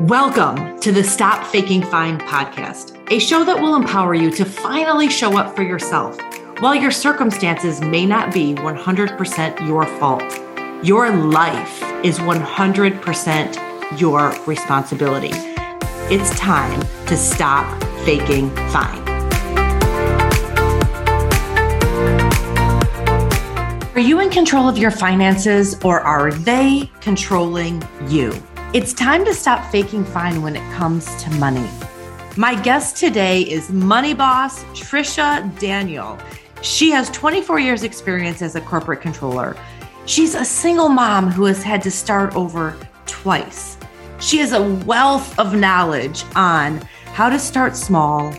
Welcome to the Stop Faking Fine podcast, a show that will empower you to finally show up for yourself. While your circumstances may not be 100% your fault, your life is 100% your responsibility. It's time to stop faking fine. Are you in control of your finances or are they controlling you? It's time to stop faking fine when it comes to money. My guest today is money boss Tricia Daniel. She has 24 years experience as a corporate controller. She's a single mom who has had to start over twice. She has a wealth of knowledge on how to start small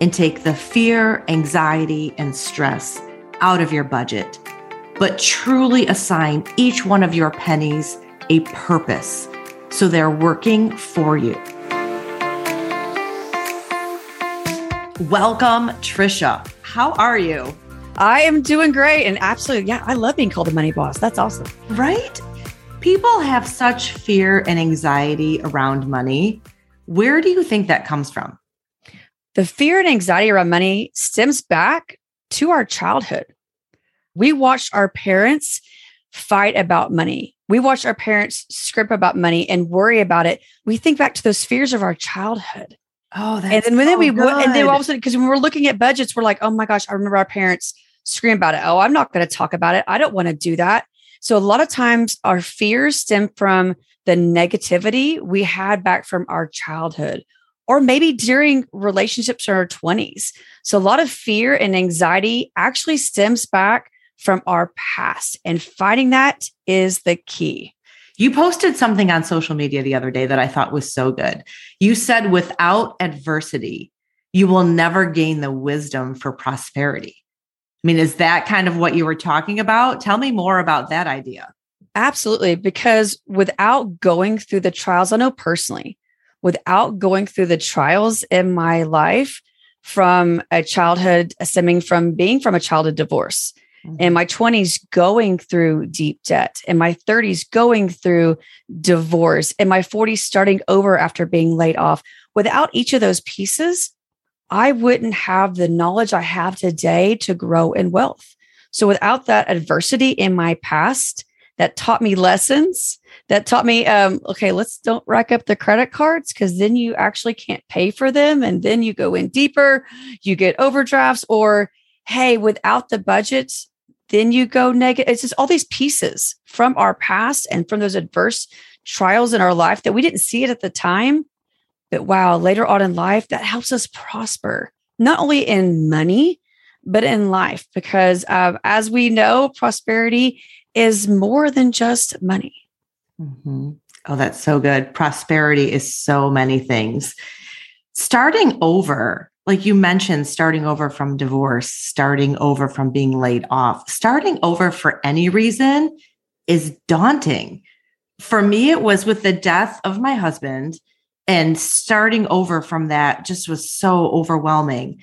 and take the fear, anxiety, and stress out of your budget, but truly assign each one of your pennies a purpose so they're working for you. Welcome, Tricia. How are you? I am doing great and absolutely, yeah, I love being called a money boss. That's awesome. Right? People have such fear and anxiety around money. Where do you think that comes from? The fear and anxiety around money stems back to our childhood. We watched our parents fight about money we watch our parents script about money and worry about it. We think back to those fears of our childhood. Oh, and then when so we good. and then all of a sudden, because when we're looking at budgets, we're like, oh my gosh, I remember our parents scream about it. Oh, I'm not going to talk about it. I don't want to do that. So a lot of times our fears stem from the negativity we had back from our childhood or maybe during relationships in our 20s. So a lot of fear and anxiety actually stems back from our past. And finding that is the key. You posted something on social media the other day that I thought was so good. You said, without adversity, you will never gain the wisdom for prosperity. I mean, is that kind of what you were talking about? Tell me more about that idea. Absolutely. Because without going through the trials, I know personally, without going through the trials in my life from a childhood stemming from being from a childhood divorce, in my 20s going through deep debt in my 30s going through divorce in my 40s starting over after being laid off. Without each of those pieces i wouldn't have the knowledge i have today to grow in wealth. So without that adversity in my past that taught me lessons that taught me um, okay let's don't rack up the credit cards because then you actually can't pay for them and then you go in deeper you get overdrafts or hey without the budgets then you go negative. It's just all these pieces from our past and from those adverse trials in our life that we didn't see it at the time. But wow, later on in life, that helps us prosper, not only in money, but in life. Because uh, as we know, prosperity is more than just money. Mm-hmm. Oh, that's so good. Prosperity is so many things. Starting over like you mentioned, starting over from divorce, starting over from being laid off, starting over for any reason is daunting. For me, it was with the death of my husband, and starting over from that just was so overwhelming.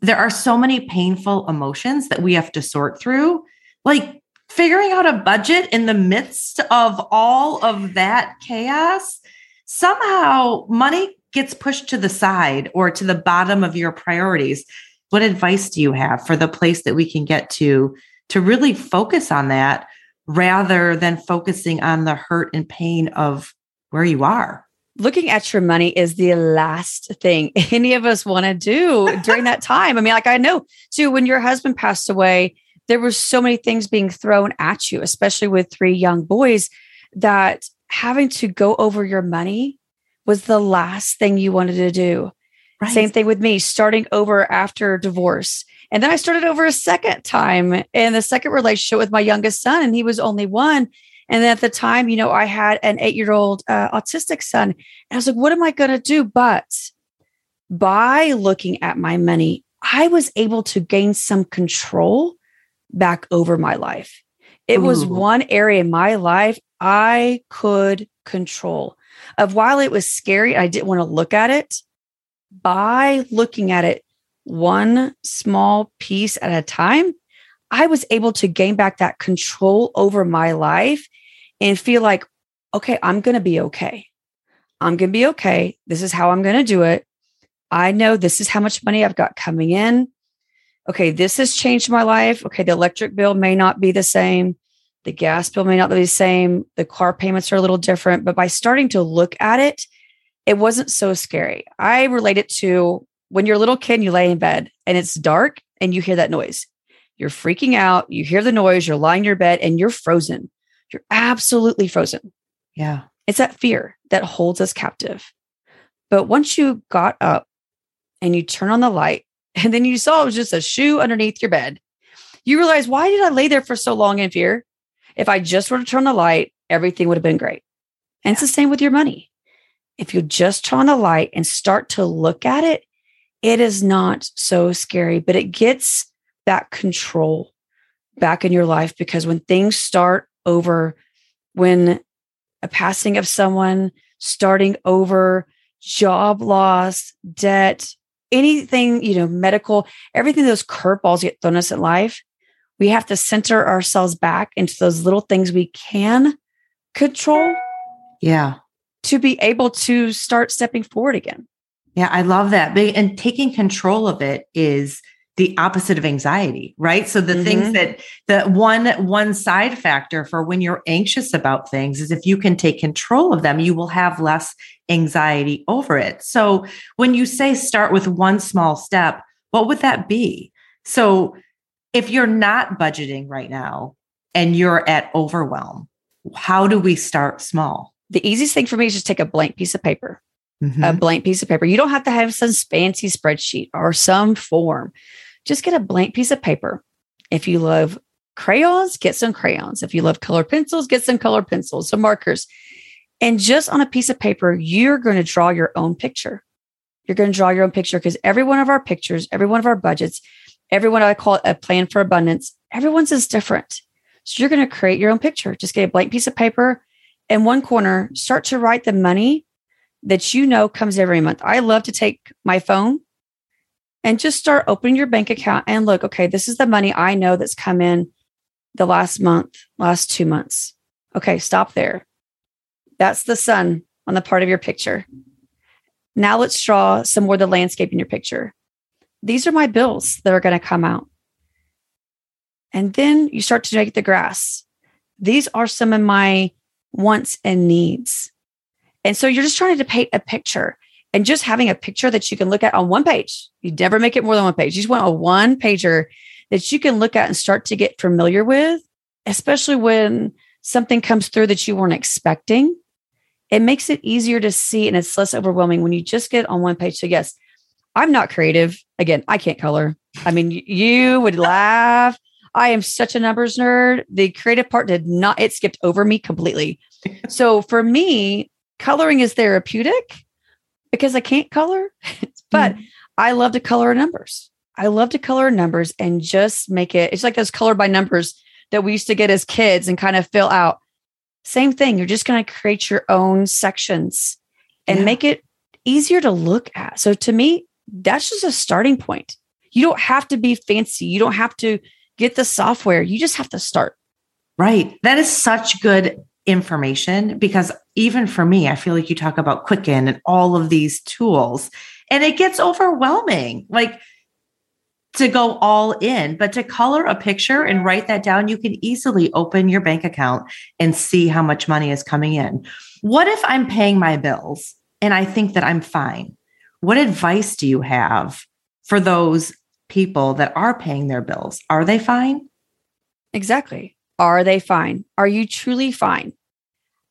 There are so many painful emotions that we have to sort through. Like figuring out a budget in the midst of all of that chaos, somehow money gets pushed to the side or to the bottom of your priorities, what advice do you have for the place that we can get to to really focus on that rather than focusing on the hurt and pain of where you are? Looking at your money is the last thing any of us want to do during that time. I mean, like I know too, when your husband passed away, there were so many things being thrown at you, especially with three young boys, that having to go over your money was the last thing you wanted to do. Right. Same thing with me, starting over after divorce. And then I started over a second time in the second relationship with my youngest son, and he was only one. And then at the time, you know, I had an eight year old uh, autistic son. And I was like, what am I going to do? But by looking at my money, I was able to gain some control back over my life. It Ooh. was one area in my life I could control of while it was scary, I didn't want to look at it. By looking at it one small piece at a time, I was able to gain back that control over my life and feel like, okay, I'm going to be okay. I'm going to be okay. This is how I'm going to do it. I know this is how much money I've got coming in. Okay, this has changed my life. Okay, the electric bill may not be the same. The gas bill may not be the same. The car payments are a little different. But by starting to look at it, it wasn't so scary. I relate it to when you're a little kid and you lay in bed and it's dark and you hear that noise. You're freaking out. You hear the noise. You're lying in your bed and you're frozen. You're absolutely frozen. Yeah. It's that fear that holds us captive. But once you got up and you turn on the light and then you saw it was just a shoe underneath your bed, you realize, why did I lay there for so long in fear? If I just were to turn the light, everything would have been great. And it's the same with your money. If you just turn the light and start to look at it, it is not so scary, but it gets that control back in your life because when things start over, when a passing of someone, starting over, job loss, debt, anything, you know, medical, everything those curveballs get thrown us in life, we have to center ourselves back into those little things we can control. Yeah. To be able to start stepping forward again. Yeah, I love that. And taking control of it is the opposite of anxiety, right? So the mm-hmm. things that the one one side factor for when you're anxious about things is if you can take control of them, you will have less anxiety over it. So when you say start with one small step, what would that be? So if you're not budgeting right now and you're at overwhelm, how do we start small? The easiest thing for me is just take a blank piece of paper. Mm-hmm. A blank piece of paper. You don't have to have some fancy spreadsheet or some form. Just get a blank piece of paper. If you love crayons, get some crayons. If you love colored pencils, get some colored pencils, some markers. And just on a piece of paper, you're going to draw your own picture. You're going to draw your own picture because every one of our pictures, every one of our budgets Everyone, I call it a plan for abundance. Everyone's is different. So you're going to create your own picture. Just get a blank piece of paper in one corner, start to write the money that you know comes every month. I love to take my phone and just start opening your bank account and look, okay, this is the money I know that's come in the last month, last two months. Okay, stop there. That's the sun on the part of your picture. Now let's draw some more of the landscape in your picture these are my bills that are going to come out. And then you start to make the grass. These are some of my wants and needs. And so you're just trying to paint a picture and just having a picture that you can look at on one page. You never make it more than one page. You just want a one pager that you can look at and start to get familiar with, especially when something comes through that you weren't expecting. It makes it easier to see and it's less overwhelming when you just get on one page. So, yes, I'm not creative. Again, I can't color. I mean, you would laugh. I am such a numbers nerd. The creative part did not, it skipped over me completely. So for me, coloring is therapeutic because I can't color, but mm. I love to color numbers. I love to color numbers and just make it, it's like those color by numbers that we used to get as kids and kind of fill out. Same thing. You're just going to create your own sections and yeah. make it easier to look at. So to me, that's just a starting point. You don't have to be fancy. You don't have to get the software. You just have to start. Right. That is such good information because even for me, I feel like you talk about Quicken and all of these tools, and it gets overwhelming. Like to go all in, but to color a picture and write that down, you can easily open your bank account and see how much money is coming in. What if I'm paying my bills and I think that I'm fine? What advice do you have for those people that are paying their bills? Are they fine? Exactly. Are they fine? Are you truly fine?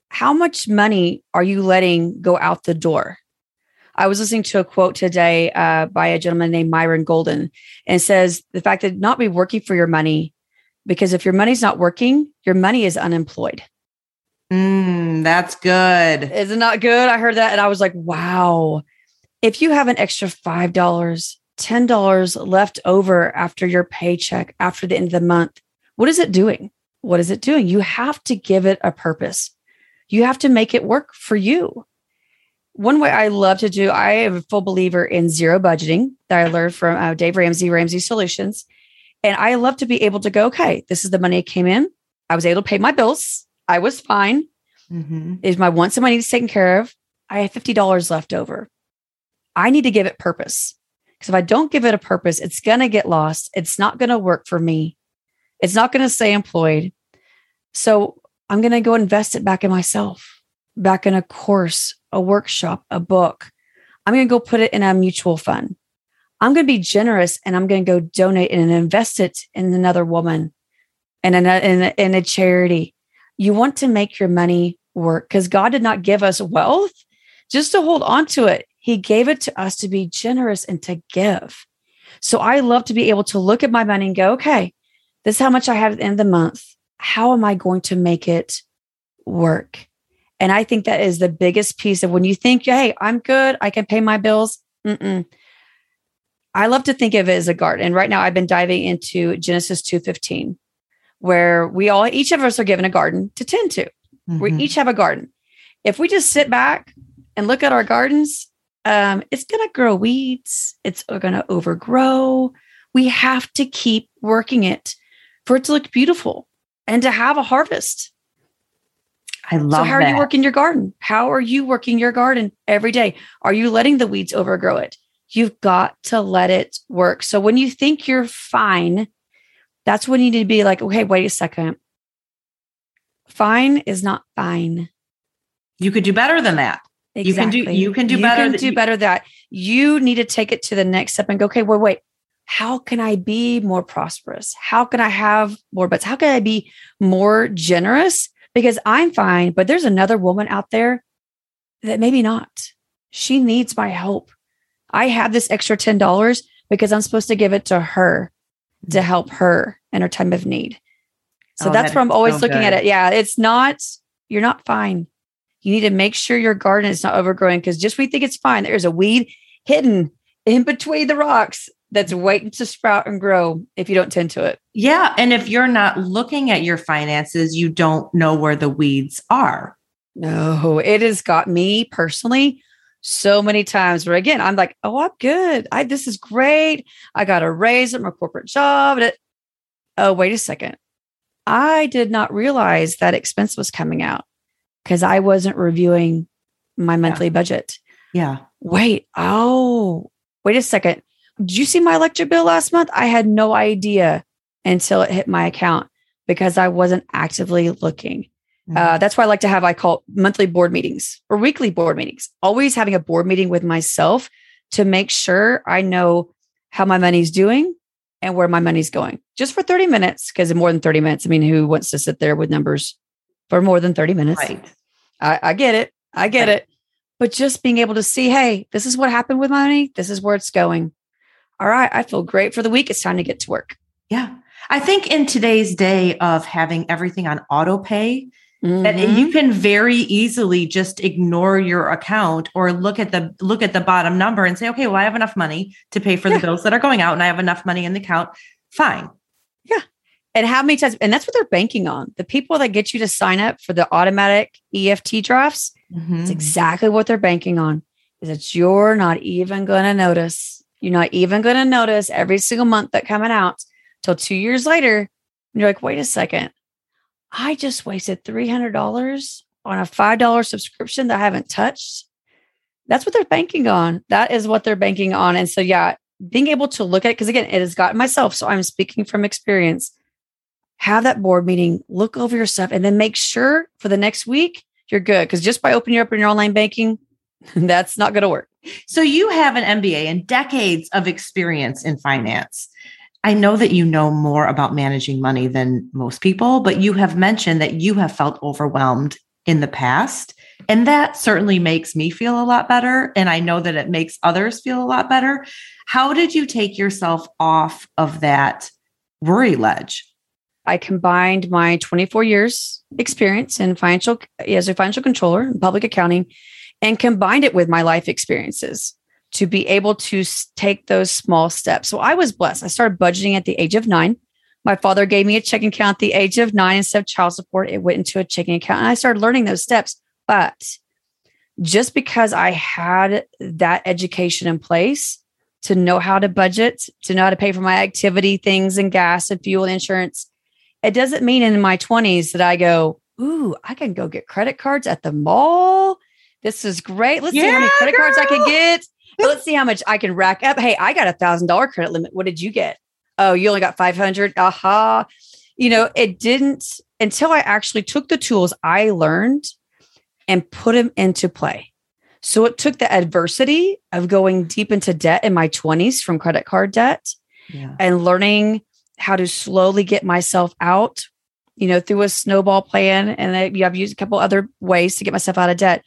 How much money are you letting go out the door? I was listening to a quote today uh, by a gentleman named Myron Golden, and it says the fact that not be working for your money, because if your money's not working, your money is unemployed. Mm, that's good. Is it not good? I heard that and I was like, wow if you have an extra $5, $10 left over after your paycheck, after the end of the month, what is it doing? What is it doing? You have to give it a purpose. You have to make it work for you. One way I love to do, I am a full believer in zero budgeting that I learned from uh, Dave Ramsey, Ramsey Solutions. And I love to be able to go, okay, this is the money came in. I was able to pay my bills. I was fine. Mm-hmm. Is my wants and my needs taken care of. I have $50 left over. I need to give it purpose. Because if I don't give it a purpose, it's going to get lost. It's not going to work for me. It's not going to stay employed. So I'm going to go invest it back in myself, back in a course, a workshop, a book. I'm going to go put it in a mutual fund. I'm going to be generous and I'm going to go donate and invest it in another woman and in a, in a, in a charity. You want to make your money work because God did not give us wealth just to hold on to it. He gave it to us to be generous and to give. So I love to be able to look at my money and go, okay, this is how much I have at the end of the month. How am I going to make it work? And I think that is the biggest piece of when you think, hey, I'm good, I can pay my bills. Mm-mm. I love to think of it as a garden. And right now I've been diving into Genesis 2:15, where we all each of us are given a garden to tend to. Mm-hmm. We each have a garden. If we just sit back and look at our gardens, um, it's going to grow weeds. It's going to overgrow. We have to keep working it for it to look beautiful and to have a harvest. I love. So, how that. are you working your garden? How are you working your garden every day? Are you letting the weeds overgrow it? You've got to let it work. So, when you think you're fine, that's when you need to be like, okay, wait a second. Fine is not fine. You could do better than that. Exactly. You can do you can do you better. You can do better that. You need to take it to the next step and go, okay, wait, wait. How can I be more prosperous? How can I have more bets? How can I be more generous? Because I'm fine, but there's another woman out there that maybe not. She needs my help. I have this extra $10 because I'm supposed to give it to her to mm. help her in her time of need. So oh, that's that where I'm always so looking good. at it. Yeah, it's not, you're not fine. You need to make sure your garden is not overgrowing because just when you think it's fine, there's a weed hidden in between the rocks that's waiting to sprout and grow if you don't tend to it. Yeah. And if you're not looking at your finances, you don't know where the weeds are. No, it has got me personally so many times where again, I'm like, oh, I'm good. I this is great. I got a raise at my corporate job. It, oh, wait a second. I did not realize that expense was coming out because I wasn't reviewing my monthly yeah. budget. Yeah. Wait, oh, wait a second. Did you see my electric bill last month? I had no idea until it hit my account because I wasn't actively looking. Mm-hmm. Uh, that's why I like to have, I call monthly board meetings or weekly board meetings, always having a board meeting with myself to make sure I know how my money's doing and where my money's going just for 30 minutes. Because in more than 30 minutes, I mean, who wants to sit there with numbers for more than 30 minutes. Right. I, I get it. I get right. it. But just being able to see, hey, this is what happened with money. This is where it's going. All right. I feel great for the week. It's time to get to work. Yeah. I think in today's day of having everything on auto pay, mm-hmm. that you can very easily just ignore your account or look at the look at the bottom number and say, okay, well, I have enough money to pay for yeah. the bills that are going out and I have enough money in the account. Fine. Yeah. And how many times, and that's what they're banking on. The people that get you to sign up for the automatic EFT drafts, mm-hmm. it's exactly what they're banking on. Is that you're not even going to notice. You're not even going to notice every single month that coming out till two years later. And you're like, wait a second. I just wasted $300 on a $5 subscription that I haven't touched. That's what they're banking on. That is what they're banking on. And so, yeah, being able to look at it, because again, it has gotten myself. So I'm speaking from experience have that board meeting, look over your stuff, and then make sure for the next week you're good. Because just by opening up in your online banking, that's not going to work. So you have an MBA and decades of experience in finance. I know that you know more about managing money than most people, but you have mentioned that you have felt overwhelmed in the past. And that certainly makes me feel a lot better. And I know that it makes others feel a lot better. How did you take yourself off of that worry ledge? I combined my 24 years experience in financial as a financial controller in public accounting and combined it with my life experiences to be able to take those small steps. So I was blessed. I started budgeting at the age of 9. My father gave me a checking account at the age of 9 instead of child support. It went into a checking account and I started learning those steps. But just because I had that education in place to know how to budget, to know how to pay for my activity things and gas and fuel insurance, it doesn't mean in my 20s that I go, ooh, I can go get credit cards at the mall This is great. Let's yeah, see how many credit girl. cards I can get. Let's see how much I can rack up. Hey, I got a thousand dollar credit limit. What did you get? Oh, you only got 500. Aha. You know, it didn't until I actually took the tools I learned and put them into play. So it took the adversity of going deep into debt in my 20s from credit card debt yeah. and learning how to slowly get myself out, you know, through a snowball plan. And I, I've used a couple other ways to get myself out of debt.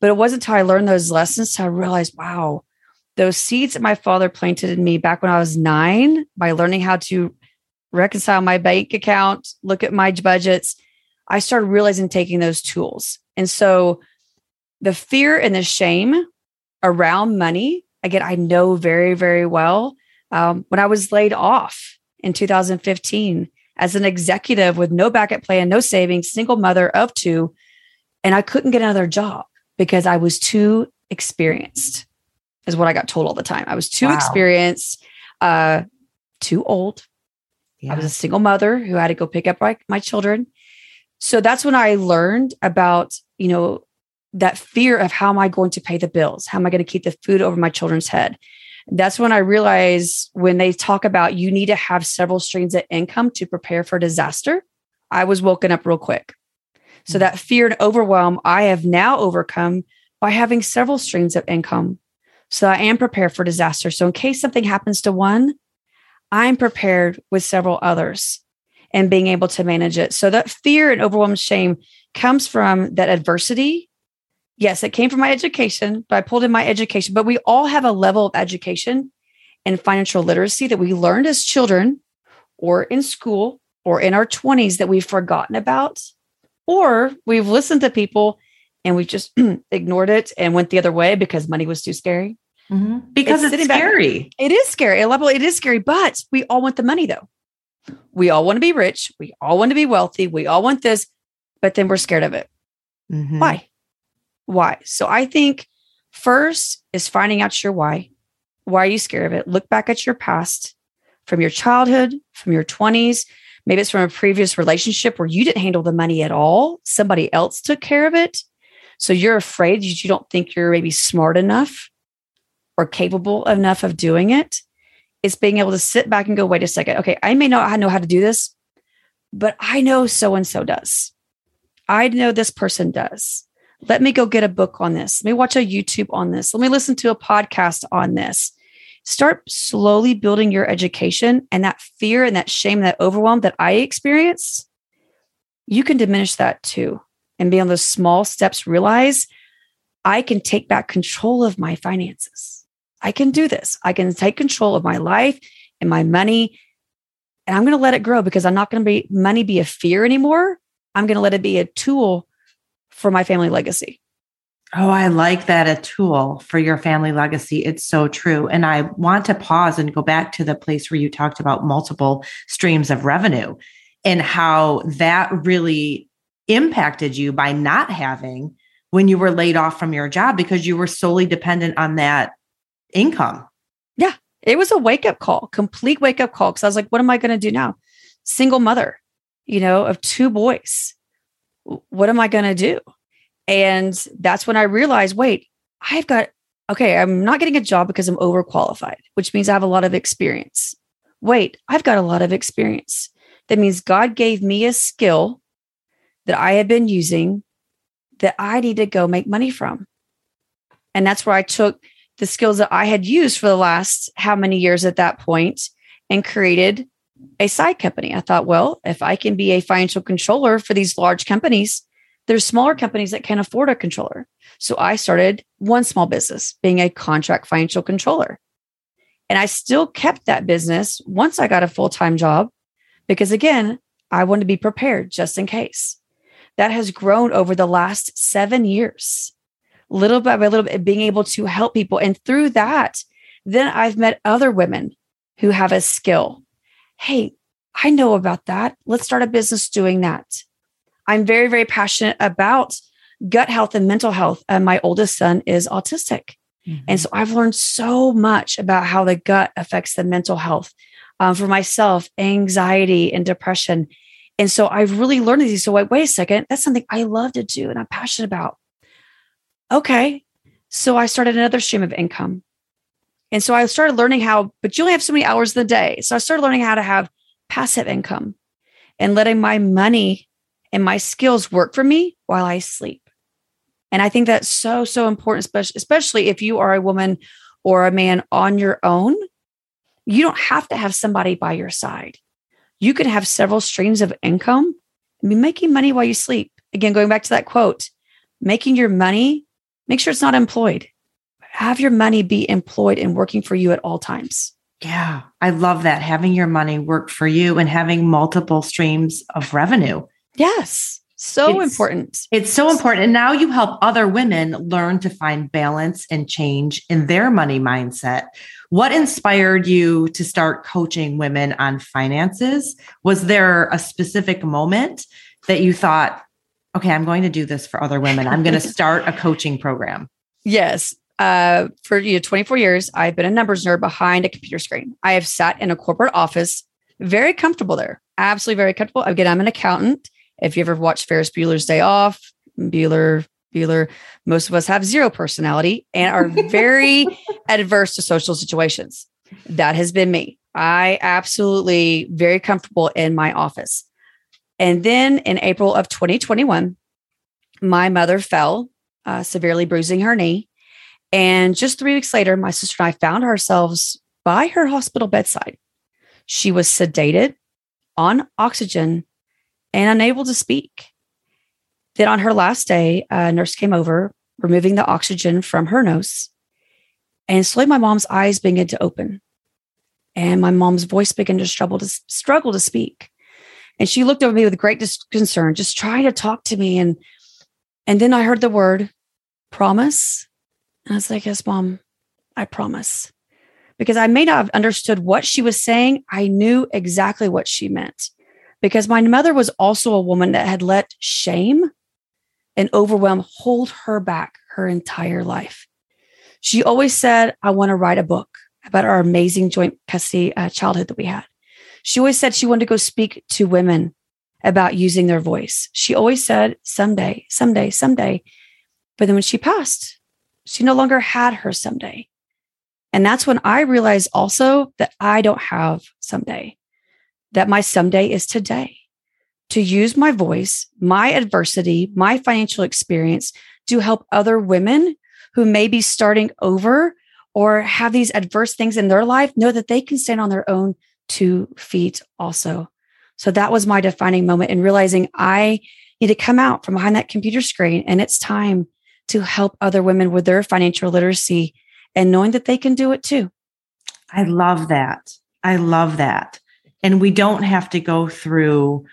But it wasn't until I learned those lessons till I realized, wow, those seeds that my father planted in me back when I was nine by learning how to reconcile my bank account, look at my budgets, I started realizing taking those tools. And so the fear and the shame around money, again, I know very, very well. Um, when I was laid off in 2015 as an executive with no backup plan, no savings, single mother of two, and I couldn't get another job because I was too experienced, is what I got told all the time. I was too wow. experienced, uh, too old. Yeah. I was a single mother who had to go pick up my, my children. So that's when I learned about, you know, that fear of how am I going to pay the bills? How am I going to keep the food over my children's head? That's when I realized when they talk about you need to have several streams of income to prepare for disaster, I was woken up real quick. So mm. that fear and overwhelm I have now overcome by having several streams of income. So I am prepared for disaster. So in case something happens to one, I'm prepared with several others and being able to manage it. So that fear and overwhelm shame comes from that adversity yes, it came from my education, but I pulled in my education. But we all have a level of education and financial literacy that we learned as children or in school or in our 20s that we've forgotten about, or we've listened to people and we just ignored it and went the other way because money was too scary. Mm-hmm. Because it's, it's scary. Back, it is scary. A level, it is scary, but we all want the money though. We all want to be rich. We all want to be wealthy. We all want this, but then we're scared of it. Mm-hmm. Why? Why. So I think first is finding out your why. Why are you scared of it? Look back at your past from your childhood, from your 20s. Maybe it's from a previous relationship where you didn't handle the money at all. Somebody else took care of it. So you're afraid that you don't think you're maybe smart enough or capable enough of doing it. It's being able to sit back and go, wait a second. Okay, I may not know how to do this, but I know so and so does. I know this person does. Let me go get a book on this. Let me watch a YouTube on this. Let me listen to a podcast on this. Start slowly building your education and that fear and that shame, that overwhelm that I experience. You can diminish that too. And be on those small steps, realize I can take back control of my finances. I can do this. I can take control of my life and my money. And I'm going to let it grow because I'm not going to be money be a fear anymore. I'm going to let it be a tool for my family legacy. Oh, I like that a tool for your family legacy. It's so true. And I want to pause and go back to the place where you talked about multiple streams of revenue and how that really impacted you by not having when you were laid off from your job because you were solely dependent on that income. Yeah. It was a wake up call, complete wake up call. Cause I was like, what am I going to do now? Single mother, you know, of two boys what am I going to do? And that's when I realized, wait, I've got, okay, I'm not getting a job because I'm overqualified, which means I have a lot of experience. Wait, I've got a lot of experience. That means God gave me a skill that I had been using that I need to go make money from. And that's where I took the skills that I had used for the last how many years at that point and created a side company. I thought, well, if I can be a financial controller for these large companies, there's smaller companies that can't afford a controller. So I started one small business being a contract financial controller. And I still kept that business once I got a full time job because, again, I wanted to be prepared just in case. That has grown over the last seven years, little by little bit, being able to help people. And through that, then I've met other women who have a skill hey, I know about that. Let's start a business doing that. I'm very, very passionate about gut health and mental health. And my oldest son is autistic. Mm-hmm. And so I've learned so much about how the gut affects the mental health um, for myself, anxiety and depression. And so I've really learned these. So wait, wait a second, that's something I love to do and I'm passionate about. okay. So I started another stream of income. And so I started learning how, but you only have so many hours in the day. So I started learning how to have passive income and letting my money and my skills work for me while I sleep. And I think that's so, so important, especially if you are a woman or a man on your own. You don't have to have somebody by your side. You can have several streams of income and be making money while you sleep. Again, going back to that quote, making your money, make sure it's not employed. Have your money be employed and working for you at all times. Yeah, I love that. Having your money work for you and having multiple streams of revenue. Yes. So it's, important. It's so important. And now you help other women learn to find balance and change in their money mindset. What inspired you to start coaching women on finances? Was there a specific moment that you thought, okay, I'm going to do this for other women? I'm going to start a coaching program? Yes. Uh, for you know, 24 years, I've been a numbers nerd behind a computer screen. I have sat in a corporate office, very comfortable there, absolutely very comfortable. Again, I'm an accountant. If you ever watched Ferris Bueller's Day Off, Bueller, Bueller, most of us have zero personality and are very adverse to social situations. That has been me. I absolutely very comfortable in my office. And then in April of 2021, my mother fell, uh, severely bruising her knee. And just three weeks later, my sister and I found ourselves by her hospital bedside. She was sedated, on oxygen, and unable to speak. Then on her last day, a nurse came over, removing the oxygen from her nose. And slowly my mom's eyes began to open. And my mom's voice began to struggle to struggle to speak. And she looked over me with great concern, just trying to talk to me. And and then I heard the word promise. And I was like, Yes, mom, I promise. Because I may not have understood what she was saying. I knew exactly what she meant. Because my mother was also a woman that had let shame and overwhelm hold her back her entire life. She always said, I want to write a book about our amazing joint custody uh, childhood that we had. She always said she wanted to go speak to women about using their voice. She always said, someday, someday, someday. But then when she passed, she no longer had her someday. And that's when I realized also that I don't have someday, that my someday is today to use my voice, my adversity, my financial experience to help other women who may be starting over or have these adverse things in their life know that they can stand on their own two feet also. So that was my defining moment in realizing I need to come out from behind that computer screen and it's time to help other women with their financial literacy and knowing that they can do it too. I love that. I love that. And we don't have to go through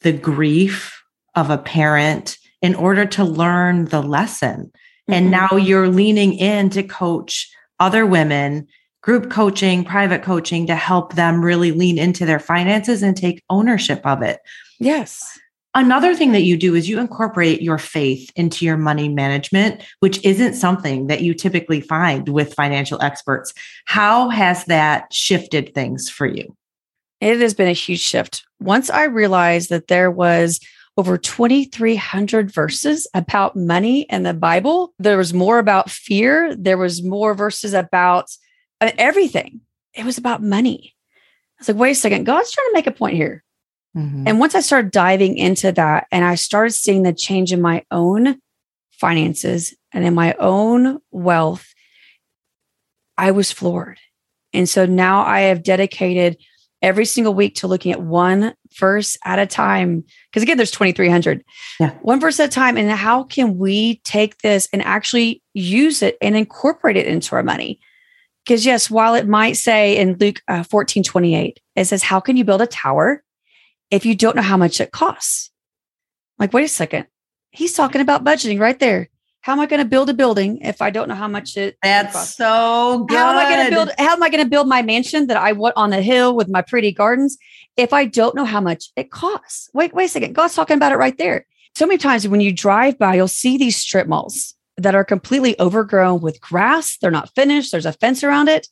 the grief of a parent in order to learn the lesson. Mm-hmm. And now you're leaning in to coach other women, group coaching, private coaching to help them really lean into their finances and take ownership of it. Yes. Another thing that you do is you incorporate your faith into your money management, which isn't something that you typically find with financial experts. How has that shifted things for you? It has been a huge shift. Once I realized that there was over 2,300 verses about money in the Bible, there was more about fear. There was more verses about uh, everything. It was about money. I was like, wait a second, God's trying to make a point here. Mm-hmm. And once I started diving into that and I started seeing the change in my own finances and in my own wealth, I was floored. And so now I have dedicated every single week to looking at one verse at a time. Because again, there's 2,300. Yeah. One verse at a time. And how can we take this and actually use it and incorporate it into our money? Because, yes, while it might say in Luke uh, 14 28, it says, How can you build a tower if you don't know how much it costs? Like, wait a second. He's talking about budgeting right there. How am I going to build a building if I don't know how much it? That's so good. How am I going to build? How am I going to build my mansion that I want on the hill with my pretty gardens if I don't know how much it costs? Wait, wait a second. God's talking about it right there. So many times when you drive by, you'll see these strip malls that are completely overgrown with grass. They're not finished. There's a fence around it.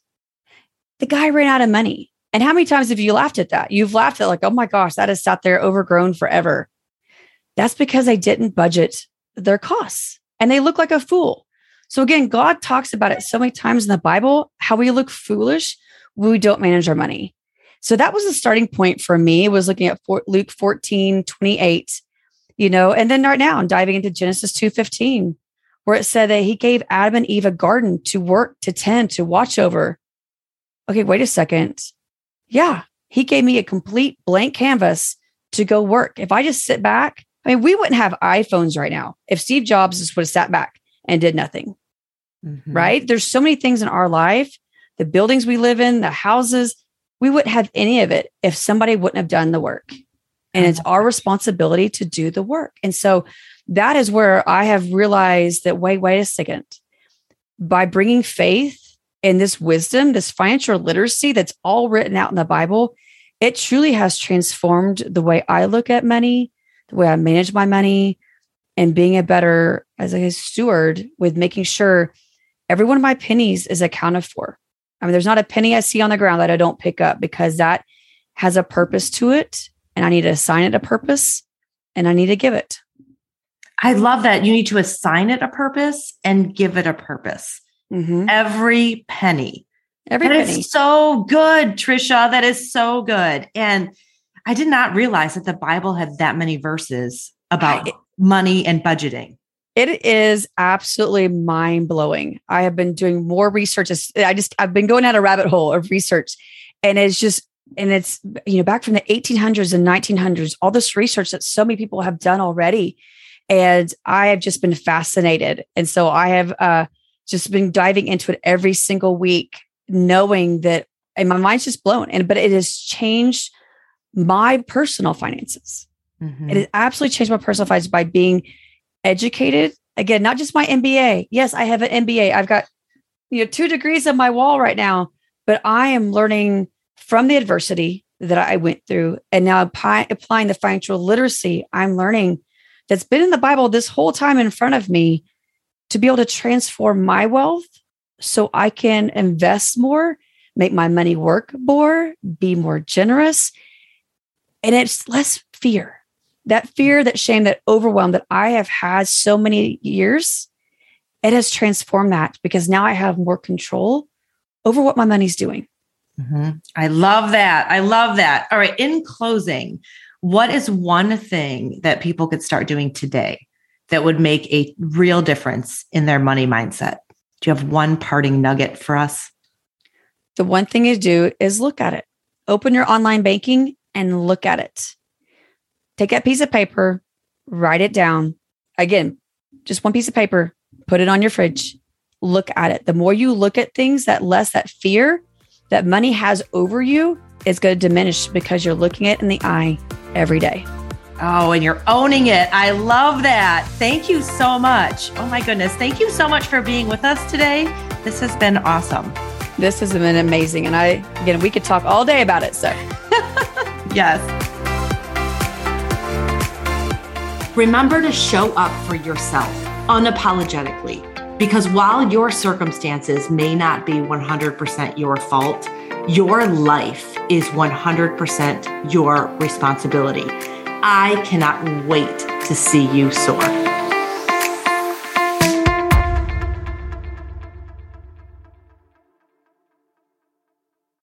The guy ran out of money. And how many times have you laughed at that? You've laughed at like, oh my gosh, that has sat there overgrown forever. That's because they didn't budget their costs. and they look like a fool. So again, God talks about it so many times in the Bible how we look foolish when we don't manage our money. So that was the starting point for me was looking at Luke 14, 28, you know, and then right now I'm diving into Genesis 2, 15, where it said that he gave Adam and Eve a garden to work, to tend, to watch over. Okay, wait a second. Yeah, he gave me a complete blank canvas to go work. If I just sit back, I mean, we wouldn't have iPhones right now if Steve Jobs just would have sat back and did nothing mm-hmm. right? There's so many things in our life, the buildings we live in, the houses, we wouldn't have any of it if somebody wouldn't have done the work. And it's our responsibility to do the work. And so that is where I have realized that wait, wait a second. By bringing faith and this wisdom, this financial literacy that's all written out in the Bible, it truly has transformed the way I look at money, the way I manage my money, and being a better as a steward with making sure every one of my pennies is accounted for. I mean, there's not a penny I see on the ground that I don't pick up because that has a purpose to it. And I need to assign it a purpose and I need to give it. I love that. You need to assign it a purpose and give it a purpose. Mm-hmm. Every penny. Every that penny. Is so good, Tricia. That is so good. And I did not realize that the Bible had that many verses about I, money and budgeting. It is absolutely mind blowing. I have been doing more research. I just, I've been going down a rabbit hole of research and it's just, and it's, you know, back from the 1800s and 1900s, all this research that so many people have done already. And I have just been fascinated. And so I have uh, just been diving into it every single week, knowing that, and my mind's just blown. And, but it has changed my personal finances. Mm-hmm. It has absolutely changed my personal finances by being educated. Again, not just my MBA. Yes, I have an MBA. I've got you know two degrees on my wall right now, but I am learning from the adversity that I went through and now apply, applying the financial literacy I'm learning that's been in the Bible this whole time in front of me to be able to transform my wealth so I can invest more, make my money work more, be more generous. And it's less fear that fear, that shame, that overwhelm that I have had so many years, it has transformed that because now I have more control over what my money's doing. Mm-hmm. I love that. I love that. All right. In closing, what is one thing that people could start doing today that would make a real difference in their money mindset? Do you have one parting nugget for us? The one thing to do is look at it. Open your online banking and look at it take that piece of paper, write it down. Again, just one piece of paper, put it on your fridge, look at it. The more you look at things, that less that fear that money has over you is going to diminish because you're looking it in the eye every day. Oh, and you're owning it. I love that. Thank you so much. Oh my goodness. Thank you so much for being with us today. This has been awesome. This has been amazing. And I, again, we could talk all day about it. So, yes. Remember to show up for yourself unapologetically because while your circumstances may not be 100% your fault, your life is 100% your responsibility. I cannot wait to see you soar.